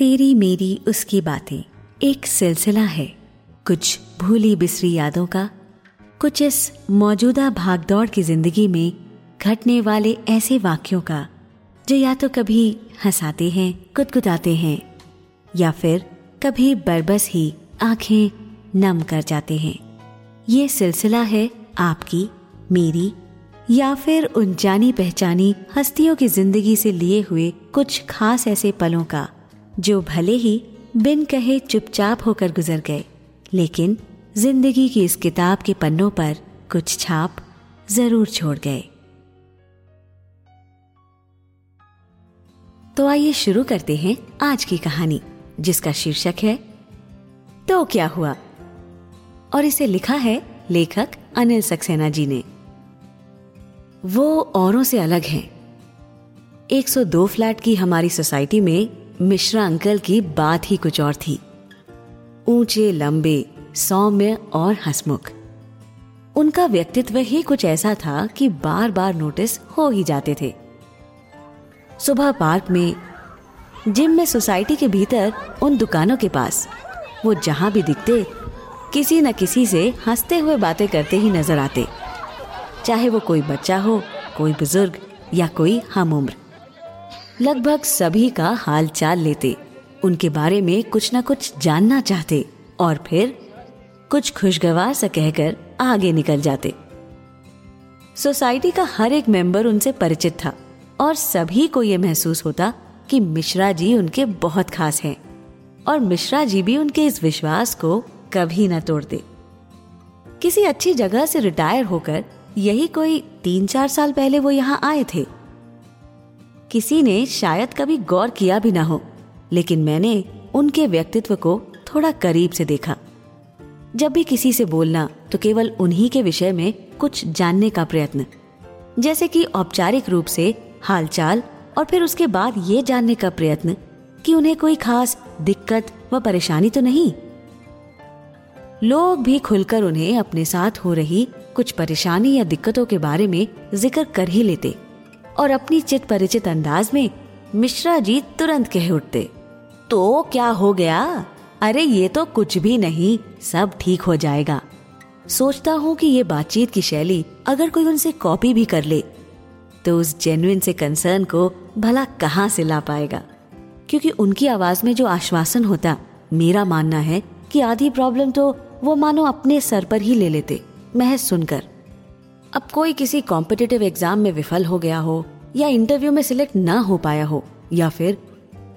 तेरी मेरी उसकी बातें। एक सिलसिला है। कुछ भूली बिसरी यादों का, कुछ इस मौजूदा भागदौड़ की ज़िंदगी में घटने वाले ऐसे वाक्यों का, जो या तो कभी हंसाते हैं कुदकुदाते हैं, या फिर कभी बरबस ही आँखें नम कर जाते हैं। ये सिलसिला है आपकी, मेरी, या फिर उन जानी पहचानी हस्तियों की ज़िंदगी से लिए हुए कुछ खास ऐसे पलों का। जो भले ही बिन कहे चुपचाप होकर गुजर गए, लेकिन ज़िंदगी की इस किताब के पन्नों पर कुछ छाप ज़रूर छोड़ गए। तो आइए शुरू करते हैं आज की कहानी, जिसका शीर्षक है तो क्या हुआ? और इसे लिखा है लेखक अनिल सक्सेना जी ने। वो औरों से अलग हैं। 102 फ्लैट की हमारी सोसाइटी में मिश्रा अंकल की बात ही कुछ और थी। ऊँचे, लंबे, सौम्य और हसमुख। उनका व्यक्तित्व ही कुछ ऐसा था कि बार बार नोटिस हो ही जाते थे। सुबह पार्क में, जिम में सोसाइटी के भीतर उन दुकानों के पास, वो जहाँ भी दिखते, किसी न किसी से हँसते हुए बातें करते ही नज़र आते। चाहे वो कोई बच्चा हो, कोई बुज़ुर्ग या कोई हम उम्र। लगभग सभी का हाल चाल लेते। उनके बारे में कुछ न कुछ जानना चाहते और फिर कुछ खुशगवार सा कहकर आगे निकल जाते। सोसाइटी का हर एक मेंबर उनसे परिचित था और सभी को यह महसूस होता कि मिश्रा जी उनके बहुत खास हैं और मिश्रा जी भी उनके इस विश्वास को कभी न तोड़ते। किसी अच्छी जगह से रिटायर होकर यही कोई तीन चार साल पहले वो यहाँ आए थे? किसी ने शायद कभी गौर किया भी ना हो, लेकिन मैंने उनके व्यक्तित्व को थोड़ा करीब से देखा। जब भी किसी से बोलना तो केवल उन्हीं के विषय में कुछ जानने का प्रयत्न। जैसे कि औपचारिक रूप से हालचाल और फिर उसके बाद ये जानने का प्रयत्न कि उन्हें कोई खास दिक्कत व परेशानी तो नहीं। लोग भी खुलकर उन्हें अपने साथ हो रही कुछ परेशानी या दिक्कतों के बारे में ज़िक्र कर ही लेते। और अपनी चित परिचित अंदाज में मिश्रा जी तुरंत कह उठते तो क्या हो गया? अरे, ये तो कुछ भी नहीं, सब ठीक हो जाएगा। सोचता हूँ कि ये बातचीत की शैली अगर कोई उनसे कॉपी भी कर ले तो उस जेन्युइन से कंसर्न को भला कहाँ से ला पाएगा? क्योंकि उनकी आवाज़ में जो आश्वासन होता, मेरा मानना है कि आधी प्रॉब्लम तो वो मानो अपने सर पर ही ले लेते, महज सुनकर। अब कोई किसी कॉम्पिटिटिव एग्ज़ाम में विफल हो गया हो, या इंटरव्यू में सिलेक्ट ना हो पाया हो, या फिर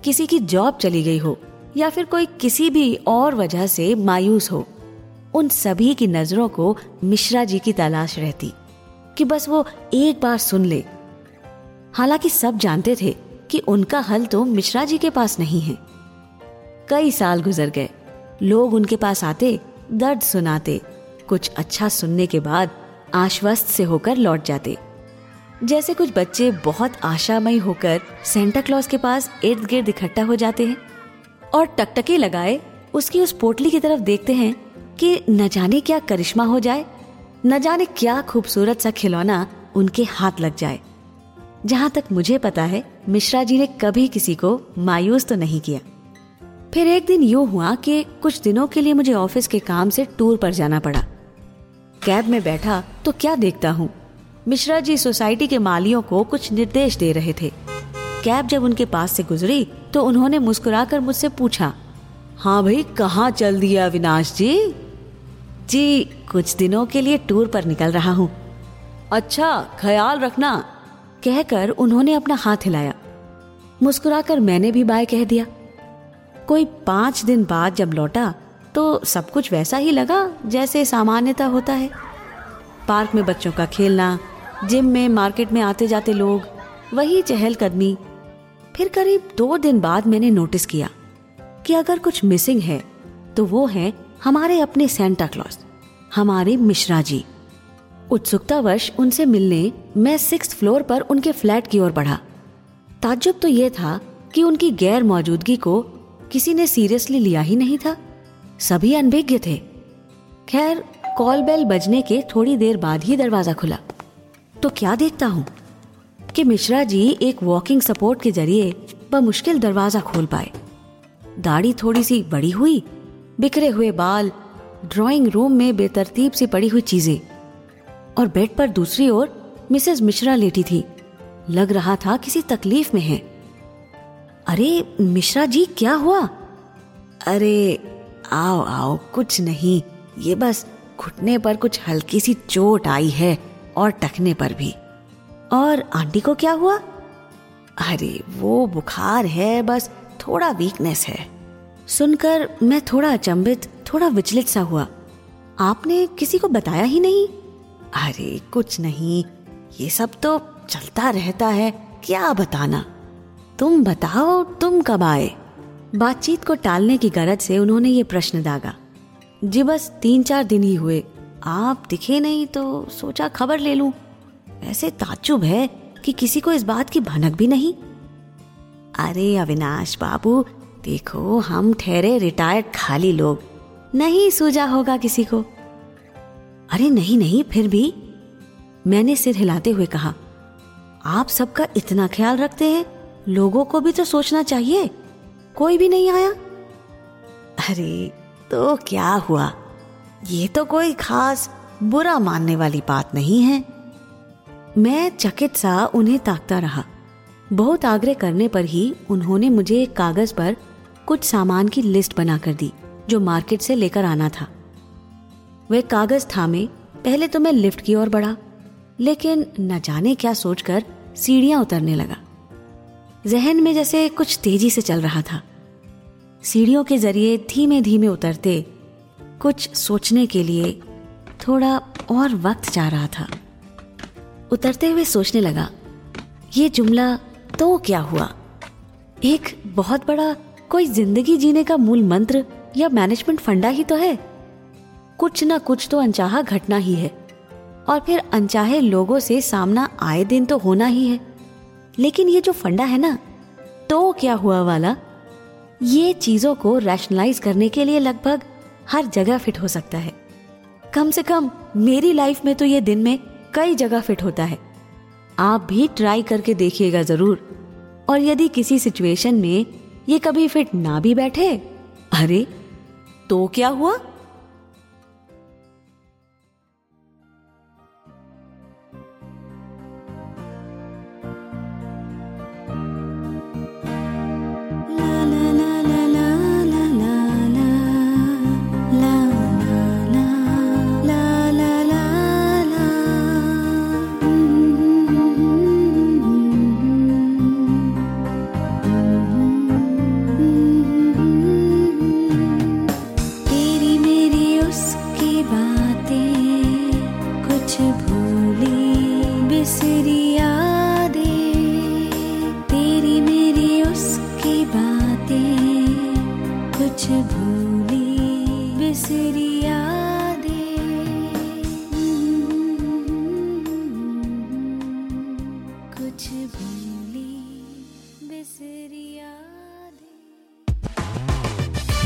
किसी की जॉब चली गई हो, या फिर कोई किसी भी और वजह से मायूस हो, उन सभी की नज़रों को मिश्रा जी की तलाश रहती कि बस वो एक बार सुन ले। हालाँकि सब जानते थे कि उनका हल तो मिश्रा जी के पास नहीं है। कई साल गुजर गए, लोग उनके पास आते, दर्द सुनाते, कुछ अच्छा सुनने के बाद आश्वस्त से होकर लौट जाते। जैसे कुछ बच्चे बहुत आशामयी होकर सेंटा क्लॉज के पास इर्द गिर्द इकट्ठा हो जाते हैं और टकटकी लगाए उसकी उस पोटली की तरफ़ देखते हैं कि न जाने क्या करिश्मा हो जाए, न जाने क्या खूबसूरत सा खिलौना उनके हाथ लग जाए। जहाँ तक मुझे पता है, मिश्रा जी ने कभी किसी को मायूस तो नहीं किया। फिर एक दिन यूँ हुआ कि कुछ दिनों के लिए मुझे ऑफ़िस के काम से टूर पर जाना पड़ा। कैब में बैठा तो क्या देखता हूँ? मिश्रा जी सोसाइटी के मालियों को कुछ निर्देश दे रहे थे। कैब जब उनके पास से गुजरी तो उन्होंने मुस्कुराकर मुझसे पूछा हाँ भाई, कहाँ चल दिया अविनाश जी? जी, कुछ दिनों के लिए टूर पर निकल रहा हूँ। अच्छा ख्याल रखना, कहकर उन्होंने अपना हाथ हिलाया। मुस्कुराकर मैंने भी बाय कह दिया। कोई पाँच दिन बाद जब लौटा तो सब कुछ वैसा ही लगा जैसे सामान्यता होता है। पार्क में बच्चों का खेलना, जिम में, मार्केट में आते जाते लोग, वही चहलकदमी। फिर करीब दो दिन बाद मैंने नोटिस किया कि अगर कुछ मिसिंग है तो वो है हमारे अपने सेंटा क्लॉज हमारे मिश्रा जी। उत्सुकतावश उनसे मिलने मैं सिक्स फ्लोर पर उनके फ्लैट की ओर बढ़ा। ताज्जुब तो यह था कि उनकी गैर मौजूदगी को किसी ने सीरियसली लिया ही नहीं था। सभी अनभिज्ञ थे। खैर कॉल बेल बजने के थोड़ी देर बाद ही दरवाज़ा खुला। तो क्या देखता हूँ कि मिश्रा जी एक वॉकिंग सपोर्ट के ज़रिए मुश्किल दरवाज़ा खोल पाए। दाढ़ी थोड़ी सी बड़ी हुई, बिखरे हुए बाल ड्राइंग रूम में बेतरतीब सी पड़ी हुई चीज़ें, और बेड पर दूसरी ओर मिसेस मिश्रा लेटी थी। लग रहा था किसी तकलीफ़ में है। अरे, मिश्रा जी, क्या हुआ? अरे आओ आओ, कुछ नहीं। ये बस घुटने पर कुछ हल्की सी चोट आई है और टखने पर भी। और आंटी को क्या हुआ? अरे, वो बुखार है, बस थोड़ा वीकनेस है। सुनकर मैं थोड़ा अचंभित, थोड़ा विचलित सा हुआ। आपने किसी को बताया ही नहीं? अरे, कुछ नहीं। ये सब तो चलता रहता है, क्या बताना? तुम बताओ, तुम कब आए? बातचीत को टालने की गरज से उन्होंने ये प्रश्न दागा। जी बस तीन चार दिन ही हुए। आप दिखे नहीं तो सोचा खबर ले लूँ। ऐसे ताजुब है कि किसी को इस बात की भनक भी नहीं। अरे अविनाश बाबू, देखो हम ठहरे रिटायर्ड खाली लोग। नहीं सूझा होगा किसी को। अरे नहीं नहीं, फिर भी। मैंने सिर हिलाते हुए कहा, आप सबका इतना ख्याल रखते हैं? लोगों को भी तो सोचना चाहिए। कोई भी नहीं आया? अरे तो क्या हुआ? ये तो कोई खास बुरा मानने वाली बात नहीं है। मैं चकित सा उन्हें ताकता रहा। बहुत आग्रह करने पर ही उन्होंने मुझे एक कागज़ पर कुछ सामान की लिस्ट बनाकर दी, जो मार्केट से लेकर आना था। वह कागज़ थामे, पहले तो मैं लिफ्ट की ओर बढ़ा, लेकिन न जाने क्या सोचकर सीढ़ियाँ उतरने लगा। जहन में जैसे कुछ तेज़ी से चल रहा था। सीढ़ियों के ज़रिए धीमे धीमे उतरते कुछ सोचने के लिए थोड़ा और वक्त जा रहा था। उतरते हुए सोचने लगा, ये जुमला तो क्या हुआ? एक बहुत बड़ा कोई ज़िंदगी जीने का मूल मंत्र या मैनेजमेंट फंडा ही तो है। कुछ ना कुछ तो अनचाहा घटना ही है, और फिर अनचाहे लोगों से सामना आए दिन तो होना ही है। लेकिन ये जो फंडा है ना तो क्या हुआ वाला? ये चीज़ों को रैशनलाइज करने के लिए लगभग हर जगह फिट हो सकता है। कम से कम मेरी लाइफ में तो ये दिन में कई जगह फिट होता है। आप भी ट्राई करके देखिएगा ज़रूर। और यदि किसी सिचुएशन में ये कभी फिट ना भी बैठे, अरे तो क्या हुआ?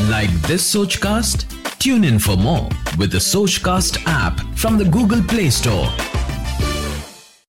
Like this Sochcast? Tune in for more with the Sochcast app from the Google Play Store.